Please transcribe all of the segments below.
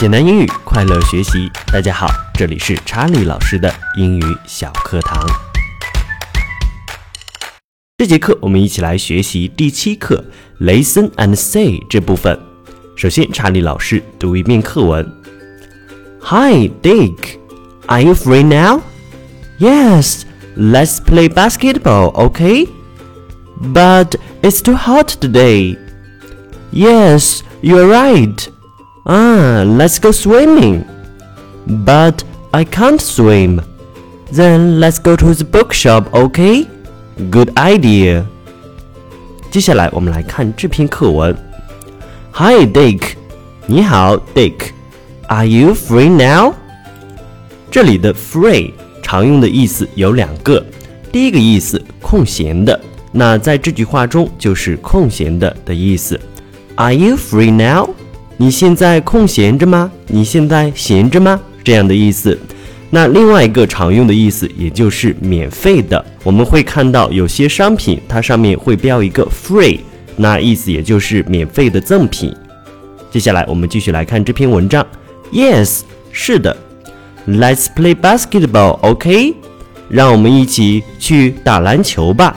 简单英语，快乐学习。大家好，这里是查理老师的英语小课堂。这节课我们一起来学习第七课 “Listen and Say” 这部分。首先，查理老师读一遍课文。Hi, Dick. Are you free now? Yes. Let's play basketball, OK? But it's too hot today. Yes, you're right. Ah, let's go swimming. But I can't swim. Then let's go to the bookshop, okay? Good idea. 接下来我们来看这篇课文。Hi, Dick. 你好，Dick. Are you free now? 这里的 free 常用的意思有两个，第一个意思空闲的，那在这句话中就是空闲的的意思。Are you free now？ 你现在空闲着吗？你现在闲着吗？这样的意思。那另外一个常用的意思，也就是免费的。我们会看到有些商品，它上面会标一个 free，那意思也就是免费的赠品。接下来我们继续来看这篇文章。Yes，是的。Let's play basketball，OK？让我们一起去打篮球吧。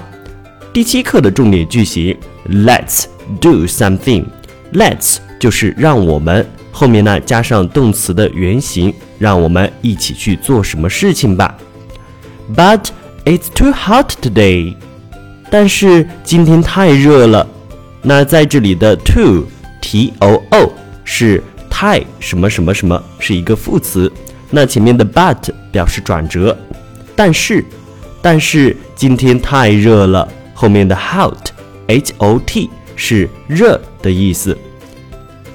第七课的重点句型，Let's do something。Let's 就是让我们后面呢加上动词的原形，让我们一起去做什么事情吧。But it's too hot today。但是今天太热了。那在这里的 too，t o o 是太什么什么什么，是一个副词。那前面的 but 表示转折，但是，但是今天太热了。后面的 hot，h o t 是热的意思。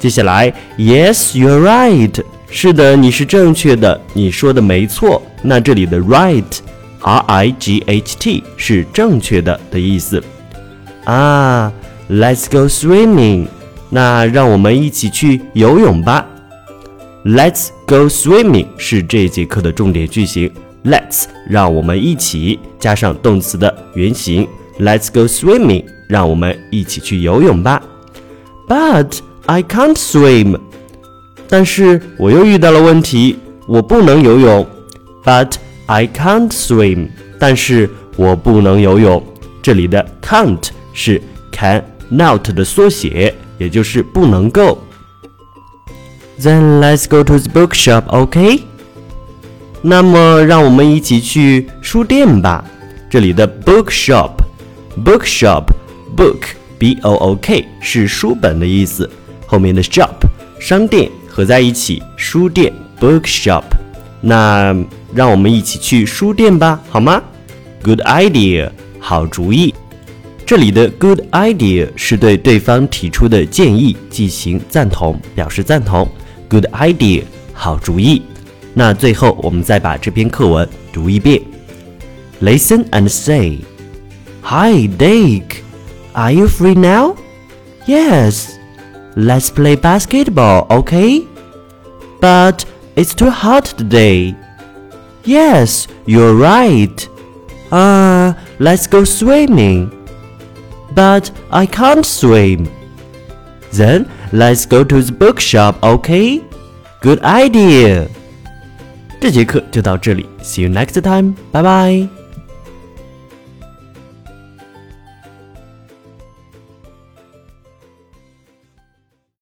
接下来，Yes, you're right。是的，你是正确的，你说的没错。那这里的 right，r i g h t 是正确的的意思。啊，Let's go swimming。那让我们一起去游泳吧。Let's go swimming 是这节课的重点句型。Let's 让我们一起加上动词的原形。Let's go swimming 让我们一起去游泳吧。But I can't swim。但是我又遇到了问题，我不能游泳。But I can't swim。但是我不能游泳。这里的 can't 是 can not 的缩写，也就是不能够。Then let's go to the bookshop, OK? 那么让我们一起去书店吧。这里的 bookshop，bookshop，book b o o k 是书本的意思。 后面的 shop 商店合在一起，书店 bookshop。那让我们一起去书店吧，好吗？Good idea，好主意。这里的 good idea 是对对方提出的建议进行赞同，表示赞同。Good idea，好主意。那最后我们再把这篇课文读一遍。Listen and say, Hi, Dick. Are you free now? Yes. Let's play basketball, okay? But it's too hot today. Yes, you're right. Ah, uh, let's go swimming. But I can't swim. Then let's go to the bookshop, okay? Good idea. 这节课就到这里，See you next time. Bye bye.